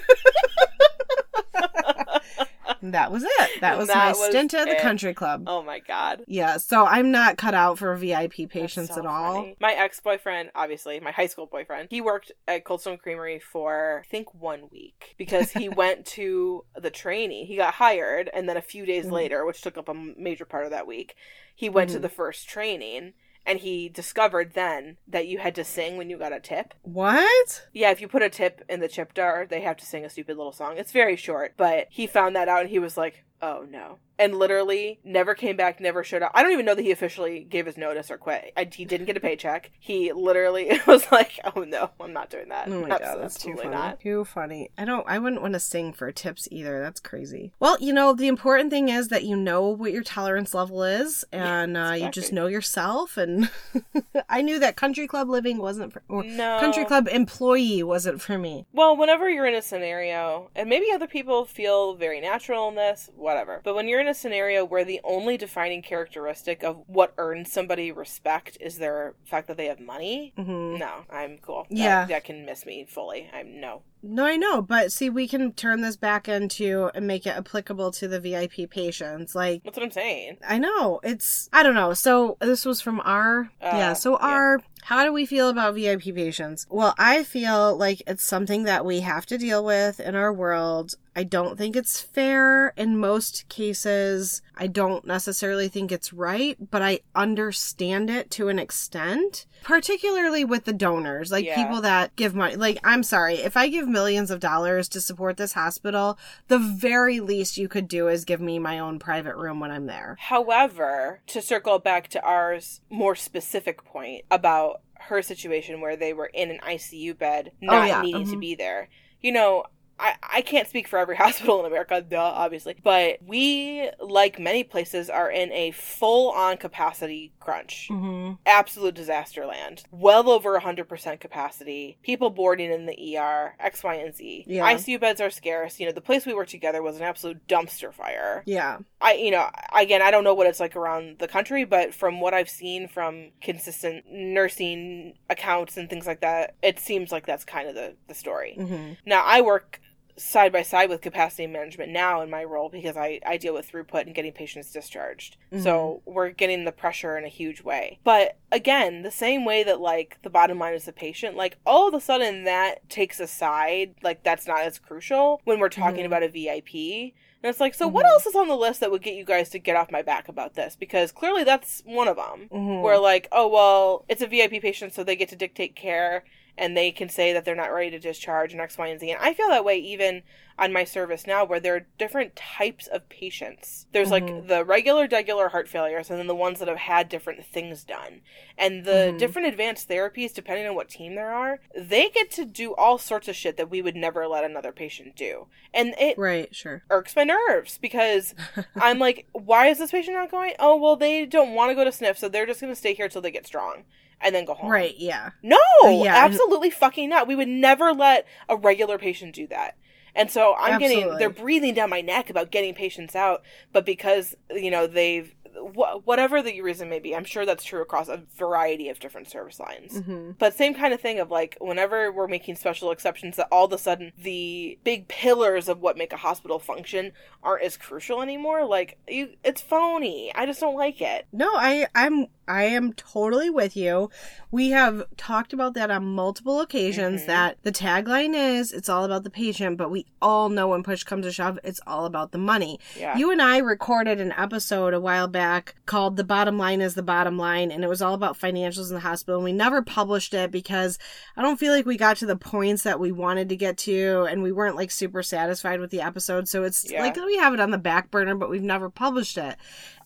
That was it. That was That my was stint at the country club. Oh my god. Yeah, so I'm not cut out for VIP patients so at all. funny. My ex boyfriend, obviously, my high school boyfriend, he worked at Cold Stone Creamery for I think one week because he went to the training. He got hired, and then a few days Mhm. later, which took up a major part of that week, he went to Mhm. the first training. And he discovered then that you had to sing when you got a tip. What? Yeah, if you put a tip in the chip jar, they have to sing a stupid little song. It's very short, but he found that out and he was like, oh no. And literally never came back, never showed up. I don't even know that he officially gave his notice or quit. I, he didn't get a paycheck. He literally was like, oh no, I'm not doing that. Oh my Abs- god, that's too funny. not. Too funny. I don't. I wouldn't want to sing for tips either. That's crazy. Well, you know, the important thing is that you know what your tolerance level is, and uh, you just know yourself. And I knew that country club living wasn't for. Or No. country club employee wasn't for me. Well, whenever you're in a scenario, and maybe other people feel very natural in this, whatever. But when you're in a scenario where the only defining characteristic of what earns somebody respect is their fact that they have money, hmm no, I'm cool. That- Yeah. that, can miss me fully. I'm no. No, I know, but see, we can turn this back into and make it applicable to the VIP patients. Like, That's what I'm saying. I know it's I don't know. So this was from our Uh, yeah. So yeah. our How do we feel about VIP patients? Well, I feel like it's something that we have to deal with in our world. I don't think it's fair in most cases. I don't necessarily think it's right, but I understand it to an extent, particularly with the donors, like Yeah. people that give money. Like, I'm sorry, if I give millions of dollars to support this hospital, the very least you could do is give me my own private room when I'm there. However, to circle back to ours more specific point about her situation where they were in an ICU bed, not Oh, yeah, needing to mhm. be there, you know. I, I can't speak for every hospital in America, duh, obviously. But we, like many places, are in a full on capacity crunch. Mm-hmm. Absolute disaster land. Well over 100% capacity. People boarding in the ER, X, Y, and Z. Yeah. ICU beds are scarce. You know, the place we were together was an absolute dumpster fire. Yeah. I, you know, again, I don't know what it's like around the country, but from what I've seen from consistent nursing accounts and things like that, it seems like that's kind of the, the story. Mm-hmm. Now, I work side by side with capacity management now in my role because I, I deal with throughput and getting patients discharged. So we're getting the pressure in a huge way. But again, the same way that like the bottom line is the patient, like all of a sudden that takes aside, like that's not as crucial when we're talking Mhm. about a VIP. And it's like, so what Mhm. else is on the list that would get you guys to get off my back about this? Because clearly that's one of them. Mm-hmm. Where like, oh well, it's a VIP patient, so they get to dictate care and they can say that they're not ready to discharge and X, Y, and Z. And I feel that way even on my service now, where there are different types of patients. There's like Mhm. the regular, regular heart failures, and then the ones that have had different things done. And the Mhm. different advanced therapies, depending on what team there are, they get to do all sorts of shit that we would never let another patient do. And it Right, sure. irks my nerves because I'm like, why is this patient not going? Oh, well, they don't want to go to sniff, so they're just going to stay here till they get strong and then go home. Right, yeah. No, Oh, yeah, and- absolutely fucking not. We would never let a regular patient do that. And so I'm getting, they're breathing down my neck about getting patients out, but because, you know, they've, wh- whatever the reason may be, I'm sure that's true across a variety of different service lines. Mm-hmm. But same kind of thing of like whenever we're making special exceptions that all of a sudden the big pillars of what make a hospital function aren't as crucial anymore, like you it's phony. I just don't like it. No, I I'm I am totally with you. We have talked about that on multiple occasions Mhm. that the tagline is it's all about the patient, but we all know when push comes to shove, it's all about the money. Yeah. You and I recorded an episode a while back called The Bottom Line is the Bottom Line, and it was all about financials in the hospital. And we never published it because I don't feel like we got to the points that we wanted to get to, and we weren't like super satisfied with the episode. So it's Yeah. like we have it on the back burner, but we've never published it.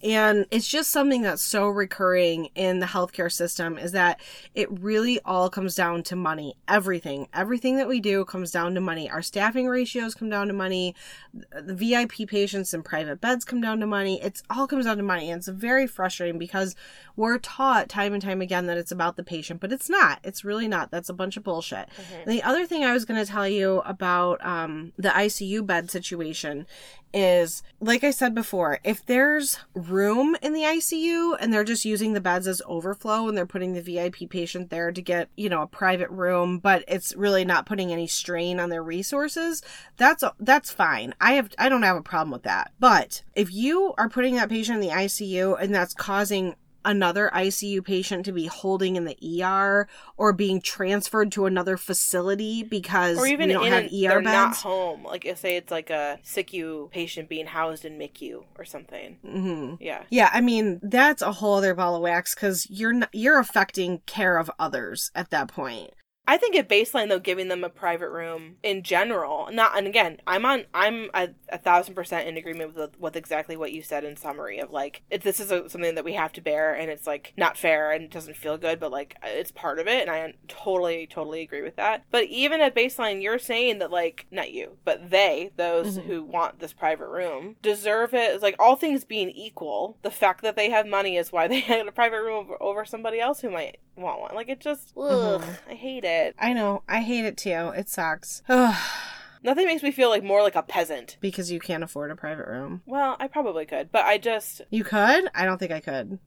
And it's just something that's so recurring in the healthcare system is that it really all comes down to money. Everything, everything that we do comes down to money. Our staffing ratios come down to money. The VIP patients and private beds come down to money. It's all comes down to money. And it's very frustrating because we're taught time and time again that it's about the patient, but it's not. It's really not. That's a bunch of bullshit. Mhm. The other thing I was going to tell you about um, the ICU bed situation is, like I said before, if there's room in the ICU and they're just using the beds as overflow and they're putting the VIP patient there to get, you know, a private room, but it's really not putting any strain on their resources, that's that's fine. I have I don't have a problem with that. But if you are putting that patient in the ICU and that's causing another ICU patient to be holding in the ER or being transferred to another facility because Or even we don't in have an, ER they're beds. not home. Like if say it's like a SICU patient being housed in MICU or something. hmm Yeah. Yeah, I mean that's a whole other ball of wax because you're not, you're affecting care of others at that point. I think at baseline though, giving them a private room in general, not and again, I'm on, I'm a, a thousand percent in agreement with with exactly what you said in summary of like, if this is a, something that we have to bear and it's like not fair and it doesn't feel good, but like it's part of it, and I totally, totally agree with that. But even at baseline, you're saying that like not you, but they, those Mhm. who want this private room, deserve it. It's like all things being equal, the fact that they have money is why they had a private room over, over somebody else who might want one. Like it just, ugh, Mhm. I hate it. I know, I hate it too. It sucks. Nothing makes me feel like more like a peasant. because you can't afford a private room. Well, I probably could, but I just You could? I don't think I could.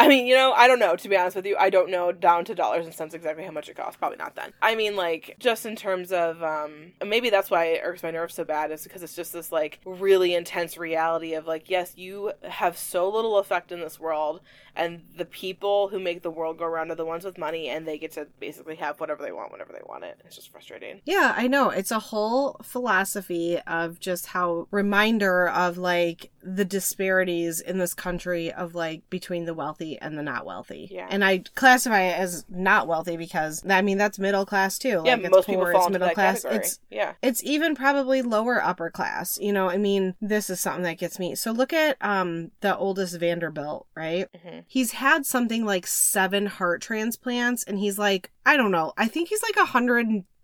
I mean, you know, I don't know. To be honest with you, I don't know down to dollars and cents exactly how much it costs. Probably not then. I mean, like just in terms of um, maybe that's why it irks my nerves so bad is because it's just this like really intense reality of like, yes, you have so little effect in this world, and the people who make the world go around are the ones with money, and they get to basically have whatever they want whenever they want it. It's just frustrating. Yeah, I know. It's a whole philosophy of just how reminder of like the disparities in this country of like between the wealthy and the not wealthy. Yeah. And I classify it as not wealthy because I mean that's middle class too. yeah, like it's most poor, people it's fall into middle that class. category. It's yeah. it's even probably lower upper class. You know, I mean, this is something that gets me. So look at um the oldest Vanderbilt, right? Mhm. He's had something like seven heart transplants and he's like, I don't know. I think he's like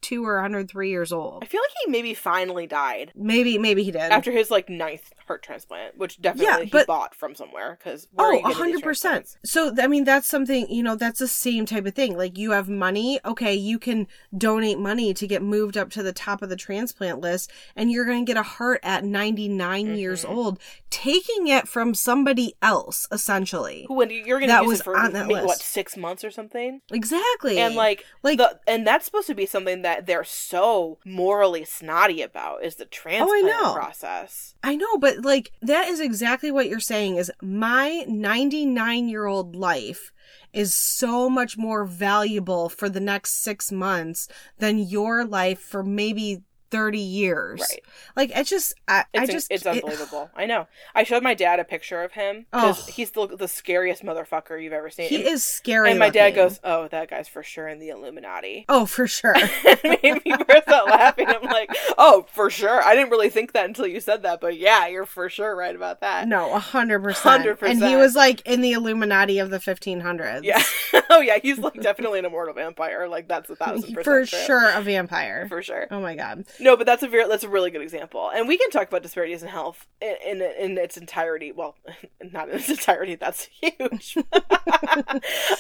102 or 103 years old. I feel like he maybe finally died Maybe maybe he did. after his like ninth heart transplant, which definitely Yeah, he bought from somewhere. Because Oh, a hundred percent. So I mean, that's something you know. That's the same type of thing. Like you have money, okay, you can donate money to get moved up to the top of the transplant list, and you're going to get a heart at 99 years Mhm. old, taking it from somebody else, essentially. When you're gonna use was it for on that maybe, what six months or something, Exactly. and like like the and that's supposed to be something that they're so morally snotty about is the oh, transplant Oh, know. process. I know, but like that is exactly what you're saying. Is my 99 year old life is so much more valuable for the next six months than your life for maybe 30 years. Right. Like it's just, I, It's, I just, it's it- unbelievable. I know. I showed my dad a picture of him because Oh. he's the, the scariest motherfucker you've ever seen. he and, is scary. and my dad goes, "Oh, that guy's for sure in the Illuminati." oh, for sure. it made me burst out laughing. I'm like, "Oh, for sure." I didn't really think that until you said that, but yeah, you're for sure right about that. no, a hundred percent. 100%. And he was like in the Illuminati of the 1500s. Yeah. oh yeah, he's like definitely an immortal vampire. Like that's a thousand percent for true. sure a vampire. For sure. Oh my god. No, but that's a very that's a really good example, and we can talk about disparities in health in in, in its entirety. Well, not in its entirety. That's huge.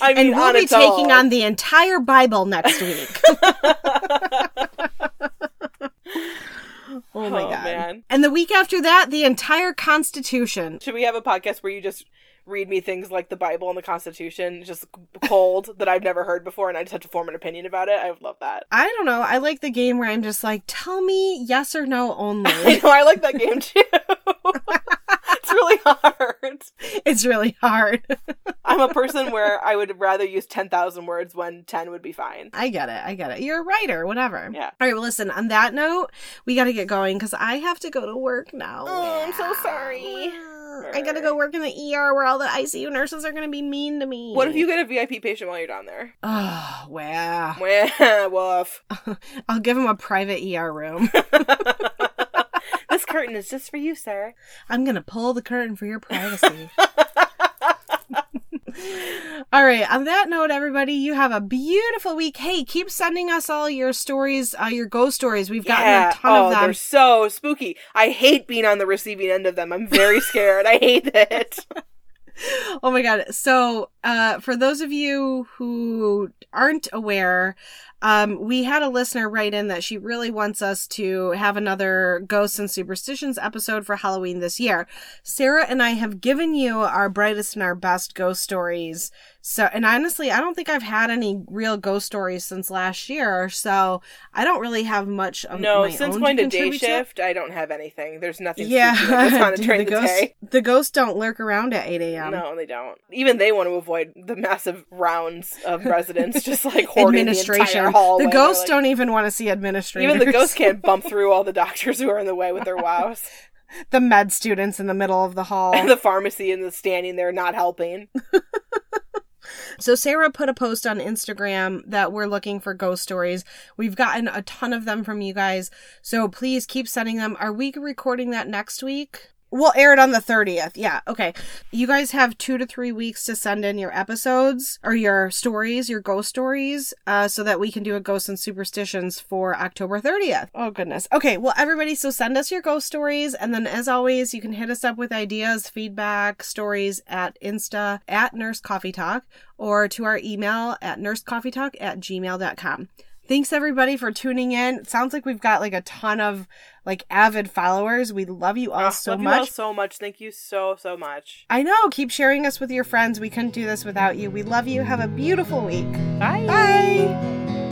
I mean, and we'll be taking on the entire Bible next week. oh my Oh, god. man. And the week after that, the entire Constitution. Should we have a podcast where you just read me things like the Bible and the Constitution, just cold that I've never heard before, and I just have to form an opinion about it? I would love that. I don't know. I like the game where I'm just like, tell me yes or no I only. know I like that game too. it's really hard. it's really hard. I'm a person where I would rather use 10,000 words when 10 would be fine. I get it. I get it. You're a writer, whatever. Yeah. All right. Well, listen, on that note, we got to get going because I have to go to work now. Oh, I'm so sorry. I got to go work in the ER where all the ICU nurses are going to be mean to me. What if you get a VIP patient while you're down there? Oh, wow. Wah, Woof. I'll give him a private ER room. Curtain is just for you, sir. I'm going to pull the curtain for your privacy. all right. On that note, everybody, you have a beautiful week. Hey, keep sending us all your stories, uh, your ghost stories. We've gotten yeah. a ton oh, of them. they're so spooky. I hate being on the receiving end of them. I'm very scared. I hate it. Oh my god. So, uh for those of you who aren't aware, um we had a listener write in that she really wants us to have another ghosts and superstitions episode for Halloween this year. Sarah and I have given you our brightest and our best ghost stories. So, and honestly, I don't think I've had any real ghost stories since last year, so I don't really have much of No, my since going to day shift, I don't have anything. There's nothing Yeah, on the the ghosts, day. the ghosts don't lurk around at eight a.m. No, they don't. Even they want to avoid the massive rounds of residents just like hoarding the entire The ghosts like- don't even want to see administrators. Even the ghosts can't bump through all the doctors who are in the way with their wows. the med students in the middle of the hall. and the pharmacy and the standing there not helping. so Sarah put a post on Instagram that we're looking for ghost stories. We've gotten a ton of them from you guys, so please keep sending them. Are we recording that next week? We'll air it on the 30th. Yeah, okay. You guys have two to three weeks to send in your episodes or your stories, your ghost stories, uh, so that we can do a ghosts and superstitions for October 30th. Oh, goodness. Okay, well, everybody, so send us your ghost stories. And then, as always, you can hit us up with ideas, feedback, stories at Insta at Nurse Coffee Talk or to our email at nursecoffeetalk at gmail.com. Thanks everybody for tuning in. It sounds like we've got like a ton of like avid followers. We love you all Oh, so love much. You all so much. Thank you so so much. I know. Keep sharing us with your friends. We couldn't do this without you. We love you. Have a beautiful week. Bye. Bye.